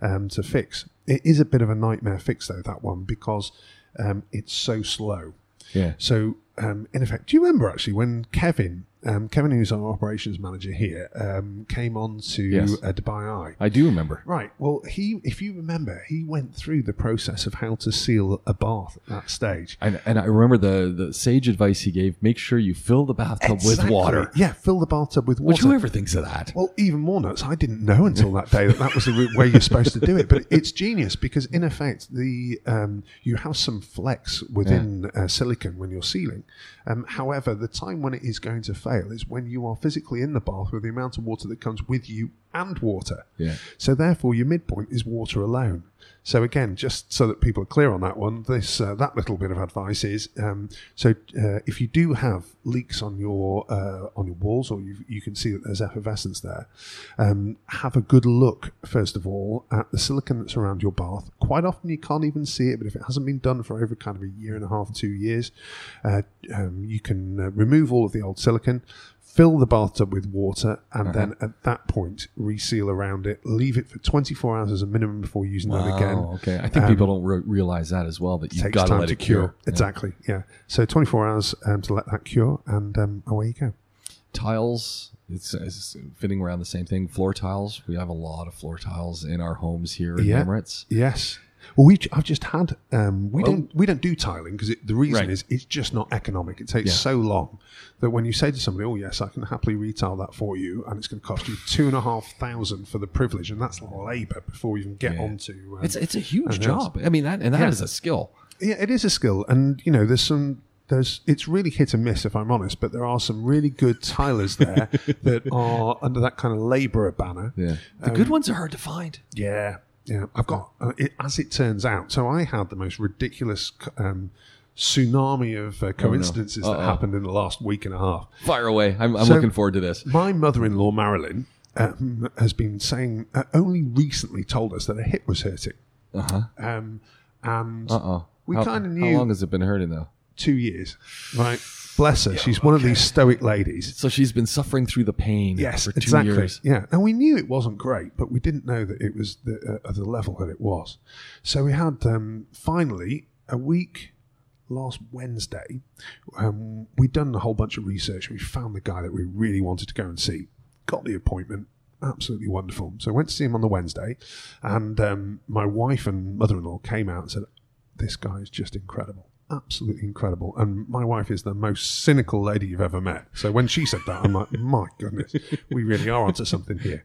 um, to fix. It is a bit of a nightmare fix though that one because um, it's so slow. Yeah. So, um, in effect, do you remember actually when Kevin, um, Kevin, who's our operations manager here, um, came on to Yes. uh, Dubai Eye? I do remember. Right. Well, he, if you remember, he went through the process of how to seal a bath at that stage. And, and I remember the, the sage advice he gave: make sure you fill the bathtub with water. Yeah, fill the bathtub with Which water. whoever thinks of that? Well, even more nuts. I didn't know until that day that that was the way you're supposed to do it. But it's genius because, in effect, the um, you have some flex within uh, silicon when you're sealing. Um, however, the time when it is going to fail is when you are physically in the bath with the amount of water that comes with you and water. Yeah. So therefore, your midpoint is water alone. So again, just so that people are clear on that one, this uh, that little bit of advice is um, so uh, if you do have leaks on your uh, on your walls, or you, you can see that there's effervescence there, um, have a good look first of all at the silicon that's around your bath. Quite often you can't even see it, but if it hasn't been done for over kind of a year and a half, two years, uh, um, you can uh, remove all of the old silicon. Fill the bathtub with water and then at that point reseal around it. Leave it for 24 hours as a minimum before using that again. Okay. I think people don't re- realize that as well. That you've Takes got to time let to it cure. Yeah. Exactly. Yeah. So 24 hours um, to let that cure, and um, away you go. Tiles. It's, it's fitting around the same thing. Floor tiles. We have a lot of floor tiles in our homes here in Yeah. Emirates. Yes. Well, we I've just had um, we Oh. don't we don't do tiling because the reason Right. is it's just not economic. It takes Yeah. so long that when you say to somebody, "Oh yes, I can happily retail that for you," and it's going to cost you two and a half thousand for the privilege, and that's labour before we even get Yeah. onto. Um, It's it's a huge and job. I mean that and that is Yeah. a skill. Yeah, it is a skill, and you know, there's some. There's it's really hit and miss if I'm honest, but there are some really good tilers there <laughs> that are under that kind of labourer banner. Yeah. The good ones are hard to find. Yeah, yeah. I've got uh, it, as it turns out. So I had the most ridiculous um, tsunami of uh, coincidences that Uh-oh. happened in the last week and a half. Fire away. I'm, I'm So- looking forward to this. My mother-in-law Marilyn um, has been saying uh, only recently told us that her hip was hurting, Uh huh. um, and Uh oh. we kind of knew. How long has it been hurting though? two years, right? Bless her. She's one of these stoic ladies. So she's been suffering through the pain Yes, for two exactly. years. Yeah, and we knew it wasn't great, but we didn't know that it was the, uh, at the level that it was. So we had um, finally a week last Wednesday, um, we'd done a whole bunch of research. We found the guy that we really wanted to go and see. Got the appointment. Absolutely wonderful. So I went to see him on the Wednesday, and um, my wife and mother-in-law came out and said, "This guy is just incredible." Absolutely incredible. And my wife is the most cynical lady you've ever met. So when she said that, I'm like, my goodness, we really are onto something here.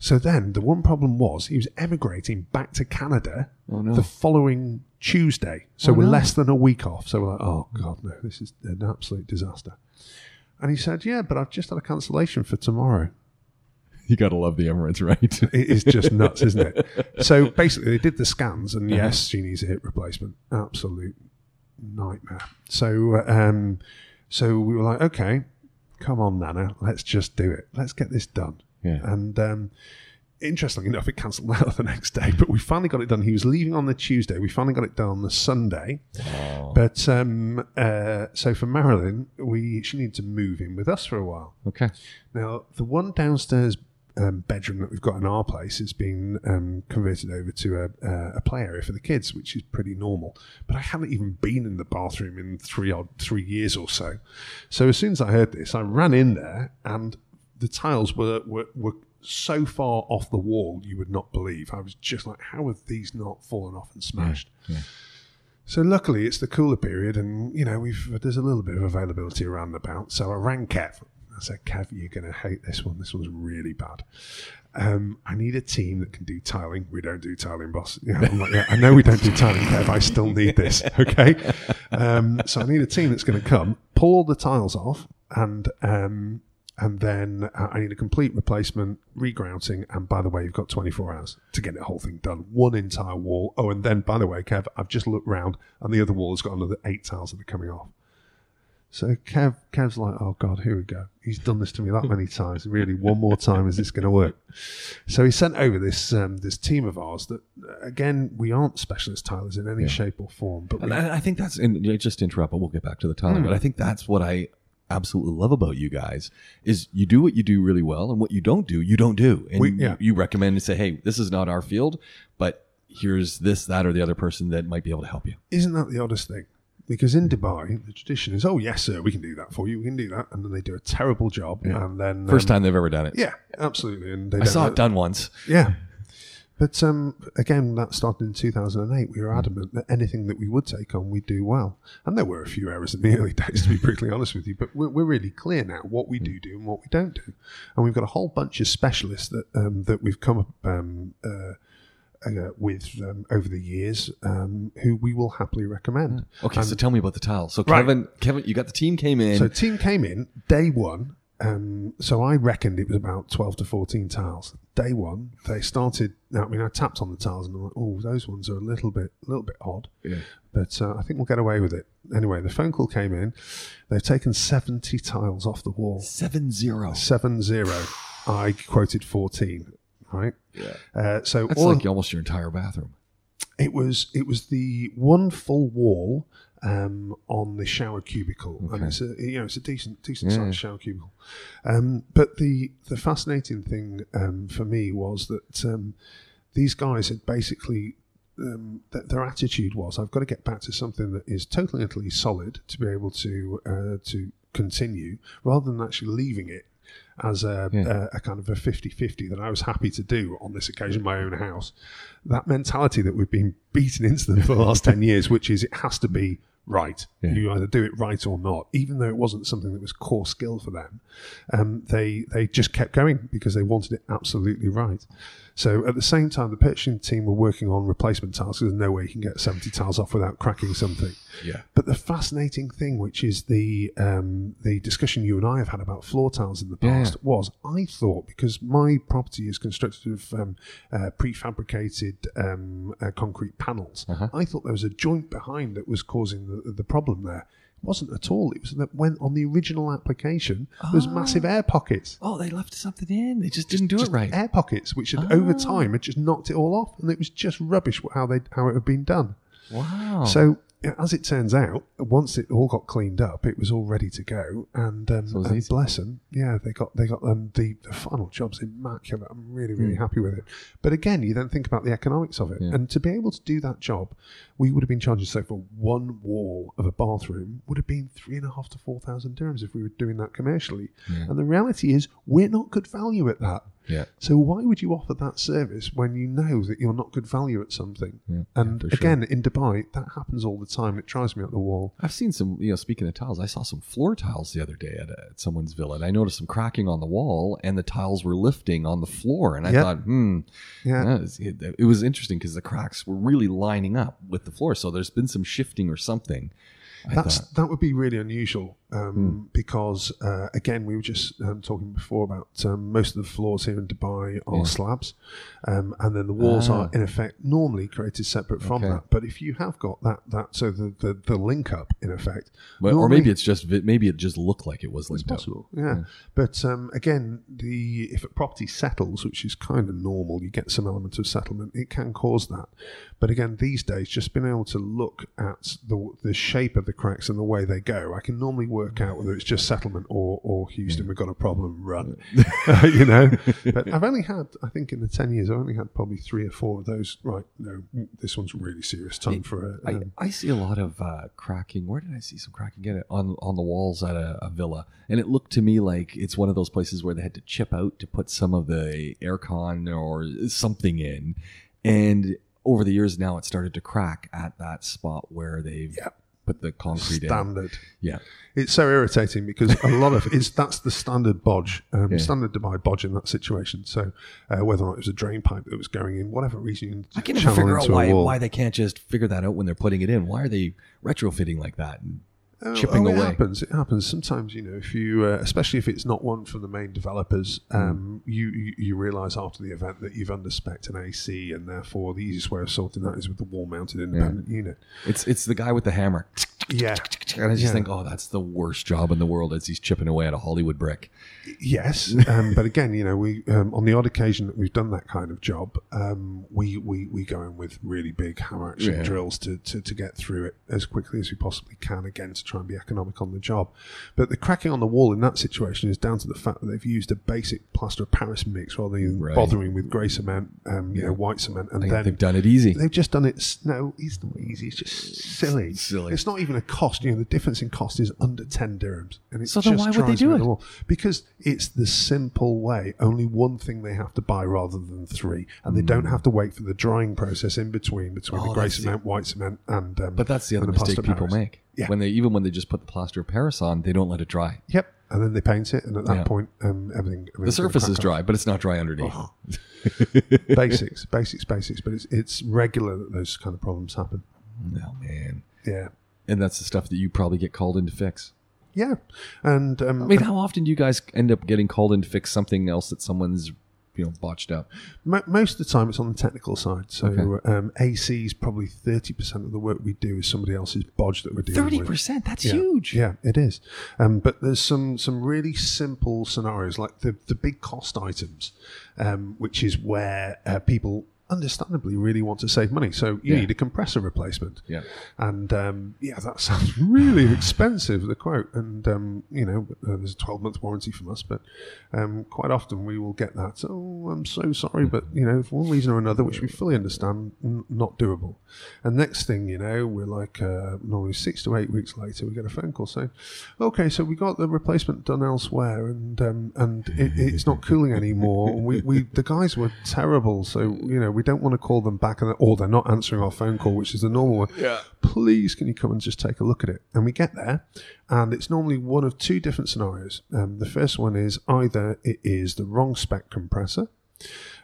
So then the one problem was he was emigrating back to Canada oh, no. the following Tuesday. So oh, we're less than a week off. So we're like, oh God, no, this is an absolute disaster. And he said, yeah, but I've just had a cancellation for tomorrow. You got to love the Emirates, right? <laughs> It is just nuts, isn't it? <laughs> So basically, they did the scans, and uh-huh. yes, she needs a hip replacement. Absolute nightmare. So, um, so we were like, okay, come on, Nana, let's just do it. Let's get this done. Yeah. And um, interestingly enough, it cancelled <laughs> out the next day, but we finally got it done. He was leaving on the Tuesday. We finally got it done on the Sunday. But um, uh, so for Marilyn, we she needed to move in with us for a while. okay. Now, the one downstairs um, bedroom that we've got in our place has been um, converted over to a, uh, a play area for the kids, which is pretty normal. But I haven't even been in the bathroom in three odd three years or so. So as soon as I heard this, I ran in there, and the tiles were were, were so far off the wall you would not believe. I was just like, how have these not fallen off and smashed? So luckily, it's the cooler period, and you know we've there's a little bit of availability around about. So I rang Kev. I said, Kev, you're going to hate this one. This one's really bad. Um, I need a team that can do tiling. We don't do tiling, boss. <laughs> Like, yeah, I know we don't do tiling, Kev. I still need this. <laughs> Okay. Um, so I need a team that's going to come, pull all the tiles off, and um, and then uh, I need a complete replacement, regrouting, and by the way, you've got 24 hours to get the whole thing done. One entire wall. Oh, and then by the way, Kev, I've just looked round, and the other wall has got another eight tiles that are coming off. So Kev, Kev's like, oh God, here we go. He's done this to me that many times. Really, one more time, is this going to work? So he sent over this um, this team of ours that, again, we aren't specialist tilers in any shape or form, but we, I I think that's and just to interrupt, but we'll get back to the tiling. But I think that's what I absolutely love about you guys is you do what you do really well, and what you don't do, you don't do. And We- yeah. you recommend and say, hey, this is not our field, but here's this, that, or the other person that might be able to help you. isn't that the oddest thing? Because in Dubai, the tradition is, oh yes, sir, we can do that for you. We can do that, and then they do a terrible job, and then First um, time they've ever done it. yeah, absolutely. And they I saw it done once. Yeah. But um, again, that started in 2008. We were adamant that anything that we would take on, we'd do well. And there were a few errors in the <laughs> early days, to be brutally honest with you. But we're, we're really clear now what we do do and what we don't do. And we've got a whole bunch of specialists that um, that we've come up um, uh, uh, with um, over the years um, who we will happily recommend. Okay, so tell me about the tiles. So Right. Kevin, Kevin, you got the team came in. So team came in day one. Um, so I reckoned it was about twelve to fourteen tiles. Day one, they started. I mean, I tapped on the tiles and I'm like, "Oh, those ones are a little bit, a little bit odd." Yeah. But uh, I think we'll get away with it. Anyway, the phone call came in. They've taken seventy tiles off the wall. seven zero. Seven zero. I quoted fourteen. Right. Yeah. Uh, so That's all like almost your entire bathroom. it was it was the one full wall um, on the shower cubicle, and it's a you know it's a decent decent sized shower cubicle. Um, but the the fascinating thing um, for me was that um, these guys had basically. Um, th- their attitude was, "I've got to get back to something that is totally, utterly solid to be able to uh, to continue, rather than actually leaving it as a, a, a kind of a 50-50 that I was happy to do on this occasion, my own house. That mentality that we've been beaten into them for the last 10 years, which is it has to be right. You either do it right or not, even though it wasn't something that was core skill for them. Um, they they just kept going because they wanted it absolutely right. So at the same time, the pitching team were working on replacement tiles. There's no way you can get 70 tiles off without cracking something. Yeah. But the fascinating thing, which is the um, the discussion you and I have had about floor tiles in the Yeah. past, was I thought because my property is constructed of um, uh, prefabricated um, uh, concrete panels, Uh-huh. I thought there was a joint behind that was causing the, the problem there. Wasn't at all. It was that when on the original application there was massive air pockets. Oh, they left something in. They just didn't do Just it right. Air pockets, which had over time had just knocked it all off, and it was just rubbish how they how it had been done. Wow. So as it turns out, once it all got cleaned up, it was all ready to go. And, um, So and bless them, yeah, they got they got um, the the final job's immaculate. I'm really really happy with it. But again, you then think about the economics of it. Yeah. and to be able to do that job, we would have been charging so for one wall of a bathroom would have been three and a half to four thousand dirhams if we were doing that commercially. And the reality is, we're not good value at that. Yeah. So why would you offer that service when you know that you're not good value at something? Yeah, and sure. again, in Dubai, that happens all the time. It drives me up the wall. I've seen some, you know, speaking of tiles, I saw some floor tiles the other day at, at someone's villa, and I noticed some cracking on the wall, and the tiles were lifting on the floor, and I Yeah. thought, hmm, Yeah. it, it was interesting because the cracks were really lining up with the floor, so there's been some shifting or something. I That's thought, that would be really unusual um, because uh, again we were just um, talking before about um, most of the floors here in Dubai are Yeah. slabs, um, and then the walls Ah. are in effect normally created separate from Okay. that. But if you have got that that so the the, the link up in effect, but, or maybe it's just maybe it just looked like it was It's linked up. possible, yeah. But um, again, the if a property settles, which is kind of normal, you get some element of settlement. It can cause that. But again, these days, just being able to look at the the shape of the cracks and the way they go, I can normally work out whether it's just settlement or or Houston, we've got a problem. Run, <laughs> <laughs> you know. But <laughs> I've only had, I think, in the ten years, I've only had probably three or four of those. Right, no, this one's really serious. Time for a. I, Um, I see a lot of uh, cracking. Where did I see some cracking? Get it on on the walls at a, a villa, and it looked to me like it's one of those places where they had to chip out to put some of the aircon or something in, and over the years now it started to crack at that spot where they've. Put the concrete in. standard. Yeah, It's so irritating because a lot of it's that's the standard bodge, um, Yeah. standard Dubai bodge in that situation. So uh, whether or not it was a drain pipe that was going in, whatever reason, you I can channel never figure out why why they can't just figure that out when they're putting it in. Why are they retrofitting like that? And Oh, chipping oh, it away. happens. It happens sometimes. You know, if you, uh, especially if it's not one from the main developers, Hmm. um, you you, you realise after the event that you've underspec an AC, and therefore the easiest way of sorting that is with the wall-mounted independent unit. it's it's the guy with the hammer. Yeah. And I just Yeah. think, oh, that's the worst job in the world as he's chipping away at a Hollywood brick. Yes, um, but again, you know, we um, on the odd occasion that we've done that kind of job, um, we, we we go in with really big hammer action Yeah. drills to, to to get through it as quickly as we possibly can. Again, to try and be economic on the job. But the cracking on the wall in that situation is down to the fact that they've used a basic plaster of Paris mix rather than Right. bothering with grey cement, um, you know, white cement, and then they've done it easy. They've just done it. No, it's not easy. It's just silly. Silly. It's not even a cost. You know, the difference in cost is under ten dirhams, and it So then just why would they do it? the. Because it's the simple way. Only one thing they have to buy rather than three, and they don't have to wait for the drying process in between between Hmm. Oh, the grey that's the- cement, white cement, and. Um, But that's the other mistake people Paris. make. Yeah. When they even when they just put the plaster of Paris on, they don't let it dry. Yep, and then they paint it, and at that Yeah. point, um, everything. The surface is dry, but it's not dry underneath. Oh. <laughs> basics, basics, basics. But it's it's regular that those kind of problems happen. No man. Yeah, And that's the stuff that you probably get called in to fix. yeah, and um, I mean, how often do you guys end up getting called in to fix something else that someone's you know botched up? Mo- most of the time, it's on the technical side. So Okay. um, AC is probably thirty percent of the work we do is somebody else's bodge that we're dealing Thirty with. percent. That's Yeah. huge. Yeah, it is. Um, but there's some some really simple scenarios like the the big cost items, um, which is where uh, people understandably really want to save money. So you Yeah. need a compressor replacement. Yeah. And um, yeah, that <laughs> sounds really expensive. The quote, and um, you know, uh, there's a 12 month warranty from us, but um, quite often we will get that. Oh, I'm so sorry, but you know, for one reason or another, which we fully understand, n- not doable. And next thing you know, we're like uh, normally six to eight weeks later, we get a phone call saying, "Okay, so we got the replacement done elsewhere, and um, and it, it's not cooling anymore. We, we the guys were terrible, so you know we don't want to call them back, and or they're not answering our phone call, which is the normal one. Yeah. Please, can you come and just take a look at it? And we get there, and it's normally one of two different scenarios. Um, the first one is either it is the wrong spec compressor.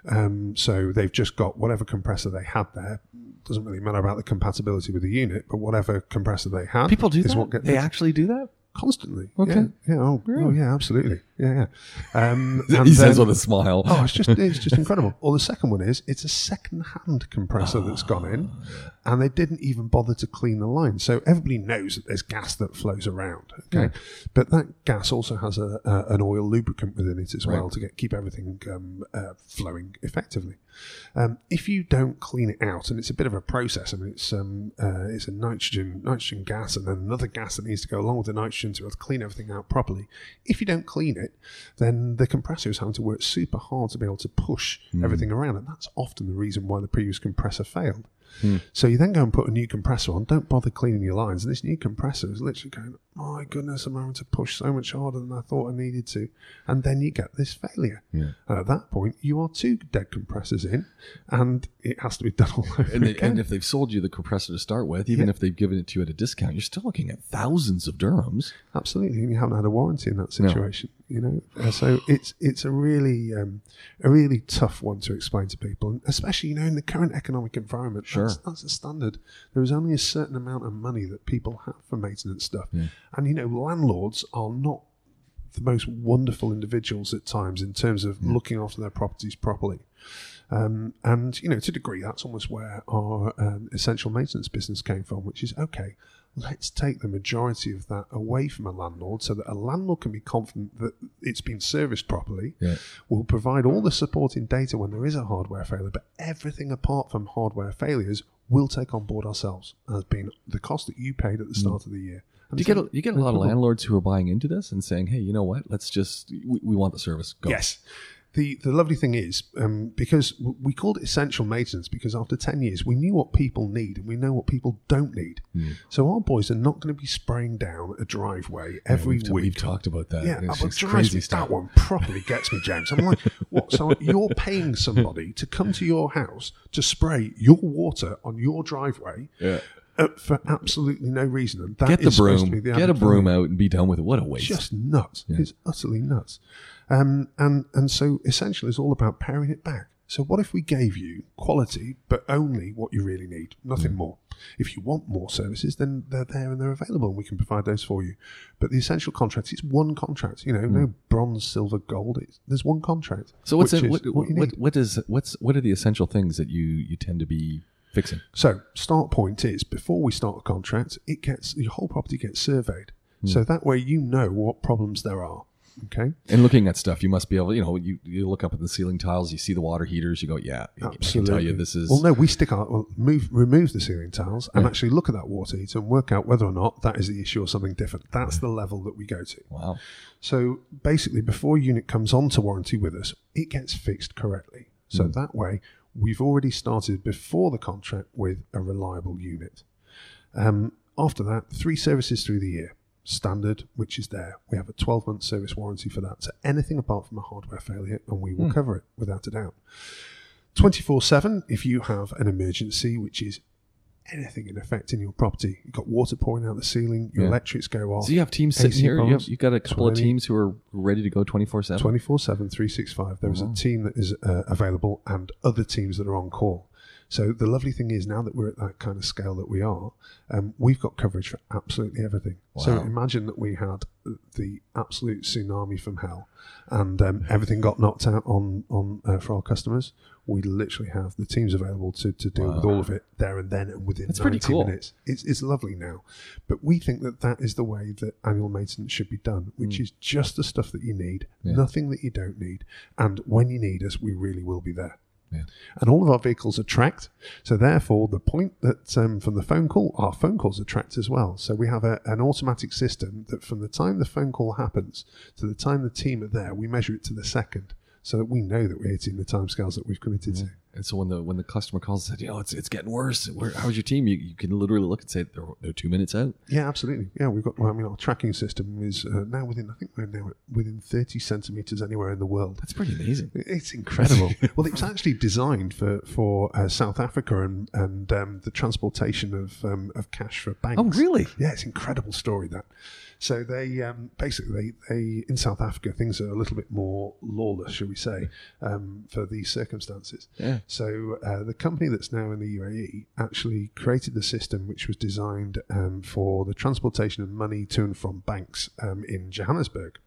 Um, so they've just got whatever compressor they had there. Doesn't really matter about the compatibility with the unit, but whatever compressor they had People do is that. what gets they actually do that. constantly. Okay. Yeah. yeah oh, Really? oh, yeah, absolutely. Yeah, yeah. Um, <laughs> he and says with a smile. Oh, it's just it's just <laughs> incredible. Or the second one is it's a second-hand compressor that's gone in, and they didn't even bother to clean the line. So everybody knows that there's gas that flows around. Okay, but that gas also has a, a an oil lubricant within it as well Right. to get keep everything um, uh, flowing effectively. Um, if you don't clean it out, and it's a bit of a process. I mean, it's um, uh, it's a nitrogen nitrogen gas, and then another gas that needs to go along with the nitrogen to be able to clean everything out properly. If you don't clean it, then the compressor is having to work super hard to be able to push hmm. everything around, and that's often the reason why the previous compressor failed. Hmm. So you then go and put a new compressor on. Don't bother cleaning your lines. And this new compressor is literally going, my goodness, I'm having to push so much harder than I thought I needed to. And then you get this failure. Yeah. And at that point, you are two dead compressors in, and it has to be done all over And, they, again. and if they've sold you the compressor to start with, even Yeah. if they've given it to you at a discount, you're still looking at thousands of dirhams. Absolutely, and you haven't had a warranty in that situation. You know, Uh, so it's it's a really um, a really tough one to explain to people, and especially you know in the current economic environment. Sure. that's, that's a standard. There is only a certain amount of money that people have for maintenance stuff, and you know landlords are not the most wonderful individuals at times in terms of looking after their properties properly. Um, and you know, to a degree, that's almost where our um, essential maintenance business came from, which is okay. Let's take the majority of that away from a landlord, so that a landlord can be confident that it's been serviced properly. Yeah. We'll provide all the supporting data when there is a hardware failure, but everything apart from hardware failures, we'll take on board ourselves as being the cost that you paid at the mm. start of the year. And Do you get a, you get a lot of landlords who are buying into this and saying, "Hey, you know what? Let's just we, we want the service. Go." Yes. The, the lovely thing is, um, because we called it essential maintenance, because after 10 years, we knew what people need and we know what people don't need. So our boys are not going to be spraying down a driveway every we've, week. we've talked about that. Yeah, It's just crazy stuff. that one properly gets me, James. I'm like, <laughs> what? So you're paying somebody to come to your house to spray your water on your driveway Yeah. uh, for absolutely no reason? And that Get the is supposed to broom. the Get a broom out and be done with it. What a waste. just nuts. It's utterly nuts. Um, and and so essentially, it's all about paring it back. So what if we gave you quality, but only what you really need, nothing mm. more? If you want more services, then they're there and they're available, and we can provide those for you. But the essential contract, it's one contract. You know, no mm. bronze, silver, gold. It's, there's one contract. so what's is what, what what, what is what's what are the essential things that you you tend to be fixing? So start point is before we start a contract, it gets your whole property gets surveyed. Mm. So that way you know what problems there are. Okay. And looking at stuff, you must be able. You know, you, you look up at the ceiling tiles, you see the water heaters, you go, yeah, I can tell you this is. Well, no, we stick our well, move remove the ceiling tiles and actually look at that water heater and work out whether or not that is the issue or something different. That's the level that we go to. Wow. So basically, before a unit comes onto warranty with us, it gets fixed correctly. So that way, we've already started before the contract with a reliable unit. Um, after that, three services through the year. Standard, which is there. We have a 12 month service warranty for that. So anything apart from a hardware failure, and we will cover it without a doubt. 24 7, if you have an emergency, which is anything in effect in your property, you've got water pouring out the ceiling, your Yeah. electrics go off. So you have teams sitting here. You have bombs, you got a couple of teams who are ready to go twenty four seven. 24 7, 365. There is a team that is uh, available and other teams that are on call. So the lovely thing is now that we're at that kind of scale that we are, um, we've got coverage for absolutely everything. So imagine that we had the absolute tsunami from hell and um, everything got knocked out on, on uh, for our customers. We literally have the teams available to, to deal with all of it there and then and within That's 90 pretty cool. minutes. It's, it's lovely now. But we think that that is the way that annual maintenance should be done, which is just the stuff that you need. Yeah. nothing that you don't need. And when you need us, we really will be there. Yeah. And all of our vehicles are tracked. So, therefore, the point that um, from the phone call, our phone calls are tracked as well. So, we have a, an automatic system that from the time the phone call happens to the time the team are there, we measure it to the second so that we know that we're hitting the timescales that we've committed to. And so when the when the customer calls and said, you know, it's it's getting worse. Where, how's your team? You, you can literally look and say they're, they're two minutes out. Yeah, absolutely. Yeah, we've got. Well, I mean, our tracking system is uh, now within. I think we're now within thirty centimeters anywhere in the world. That's pretty amazing. It's incredible. <laughs> well, it was actually designed for for uh, South Africa and and um, the transportation of um, of cash for banks. Oh, really? Yeah, it's an incredible story that. So they um, basically they, in South Africa things are a little bit more lawless, shall we say, um, for these circumstances. Yeah. So uh, the company that's now in the UAE actually created the system which was designed um, for the transportation of money to and from banks um, in Johannesburg.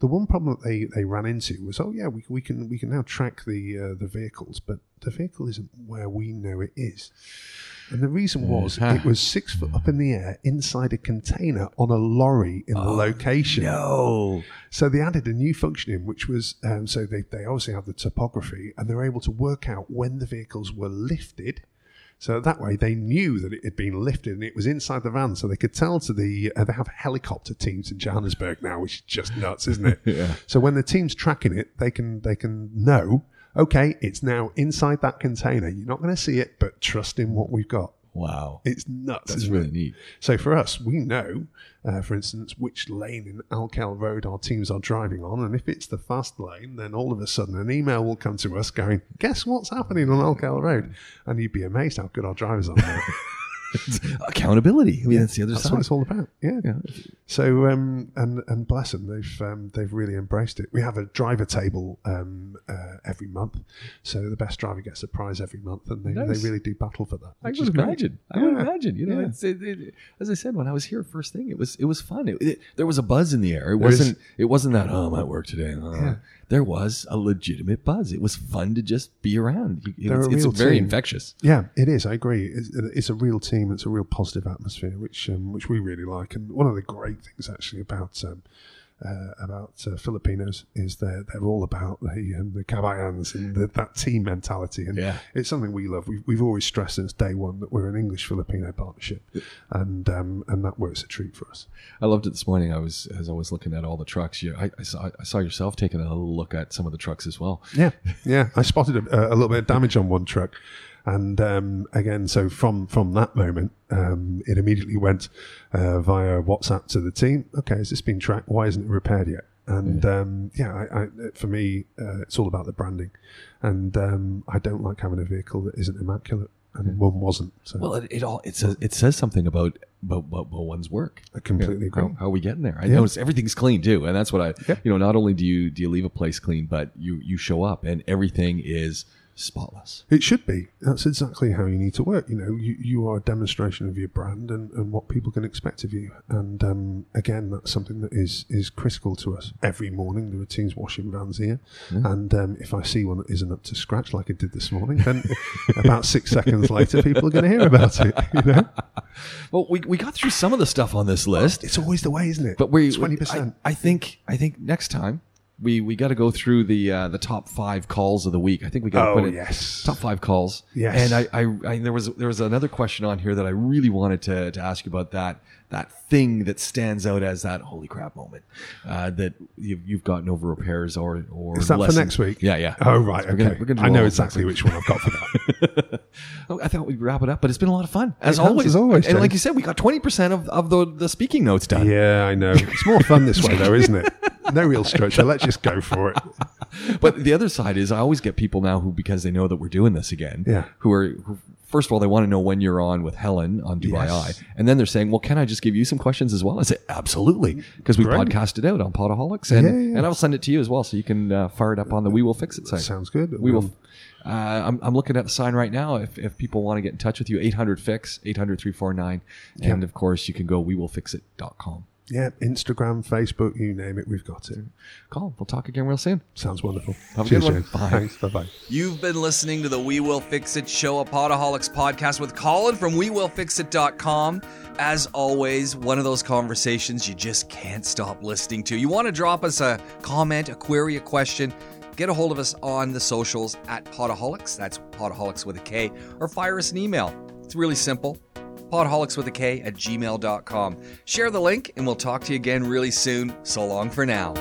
The one problem that they, they ran into was, oh yeah, we, we can we can now track the uh, the vehicles, but the vehicle isn't where we know it is. And the reason was it was six foot up in the air inside a container on a lorry in the location. No. So they added a new function in, which was um, so they, they obviously have the topography and they were able to work out when the vehicles were lifted. So that way they knew that it had been lifted and it was inside the van. So they could tell to the, uh, they have helicopter teams in Johannesburg now, which is just nuts, isn't it? <laughs> Yeah. So when the team's tracking it, they can, they can know, okay, it's now inside that container. You're not going to see it, but trust in what we've got. Wow. It's nuts. That's really it? neat. So for us, we know, uh, for instance, which lane in Al Khail Road our teams are driving on, and if it's the fast lane, then all of a sudden an email will come to us going, "Guess what's happening on Al Khail Road?" And you'd be amazed how good our drivers are. <laughs> <laughs> Accountability. I mean, that's the other That's side. what it's all about. Yeah. Yeah. So um, and and bless them, they've um, they've really embraced it. We have a driver table um, uh, every month, so the best driver gets a prize every month, and they, Nice. they really do battle for that. I would is great. imagine. I would imagine. You know, Yeah. it's, it, it, as I said when I was here first thing, it was it was fun. It, it- there was a buzz in the air. It There is. wasn't. It wasn't that. Oh, I'm at work today. Yeah. There was a legitimate buzz. It was fun to just be around. They're It's, a it's very team. infectious. Yeah, it is. I agree. It's, it's a real team. It's a real positive atmosphere, which um, which we really like. And one of the great things actually about um, uh, about uh, Filipinos is they're they're all about the um, the kabayans and the, that team mentality. And Yeah. it's something we love. We've, we've always stressed since day one that we're an English Filipino partnership, and um, and that works a treat for us. I loved it this morning. I was as I was looking at all the trucks. You, I, I saw I saw yourself taking a little look at some of the trucks as well. Yeah, yeah. I spotted a, a little bit of damage on one truck, and um, again, so from from that moment, um, it immediately went uh, via WhatsApp to the team. Okay, has this been tracked? Why isn't it repaired yet? And um, yeah, I, I, for me, uh, it's all about the branding, and um, I don't like having a vehicle that isn't immaculate, and one wasn't. So Well, it, it all it says it says something about about, about, about one's work. I completely agree. How, how are we getting there? I Yeah. notice everything's clean too, and that's what I. Yeah. You know, not only do you do you leave a place clean, but you you show up and everything is spotless. It should be. That's exactly how you need to work. You know, you, you are a demonstration of your brand and, and what people can expect of you. And um, again, that's something that is is critical to us. Every morning, there are teams washing vans here, and um, if I see one that isn't up to scratch, like I did this morning, then <laughs> about six seconds later, people are going to hear about it. You know, <laughs> Well, we, we got through some of the stuff on this list, it's always the way, isn't it? but we twenty percent. I, I think I think next time we we got to go through the uh, the top five calls of the week. I think we got to Oh put it yes, top five calls. Yes. And I, I, I there was there was another question on here that I really wanted to, to ask you about that that thing that stands out as that holy crap moment uh, that you've, you've gotten over repairs or or Is that for next week? Yeah, yeah. Oh right, We're okay. gonna- gonna I know exactly which one I've got for that. <laughs> Oh, I thought we'd wrap it up, but it's been a lot of fun as It has, always. as always, and like you said, we got twenty percent of, of the the speaking notes done. yeah, I know. It's more fun this way, though, isn't it? <laughs> No real structure. Let's just go for it. <laughs> But the other side is, I always get people now who, because they know that we're doing this again, Yeah. who are who, first of all, they want to know when you're on with Helen on Dubai Yes. Eye, and then they're saying, "Well, can I just give you some questions as well?" I say, "Absolutely," because we Great. podcast it out on Podaholiks, and Yeah, yeah. and I'll send it to you as well, so you can uh, fire it up on the We Will Fix It site. Sounds good. we will. Uh, I'm, I'm looking at the sign right now. If, if people want to get in touch with you, 800 fix 800 349, and Yeah. of course you can go we will fix wewillfixit.com. Yeah, Instagram, Facebook, you name it, we've got it. Call. We'll talk again real soon. Sounds wonderful. Have a Cheers, good one. James. Bye. Thanks. Bye bye. You've been listening to the We Will Fix It show, a Podaholiks podcast with Colin from WeWillFixIt.com. As always, one of those conversations you just can't stop listening to. You want to drop us a comment, a query, a question, get a hold of us on the socials at Podaholiks. That's Podaholiks with a K, or fire us an email. It's really simple. Podaholiks with a K at gmail.com. Share the link, and we'll talk to you again really soon. So long for now.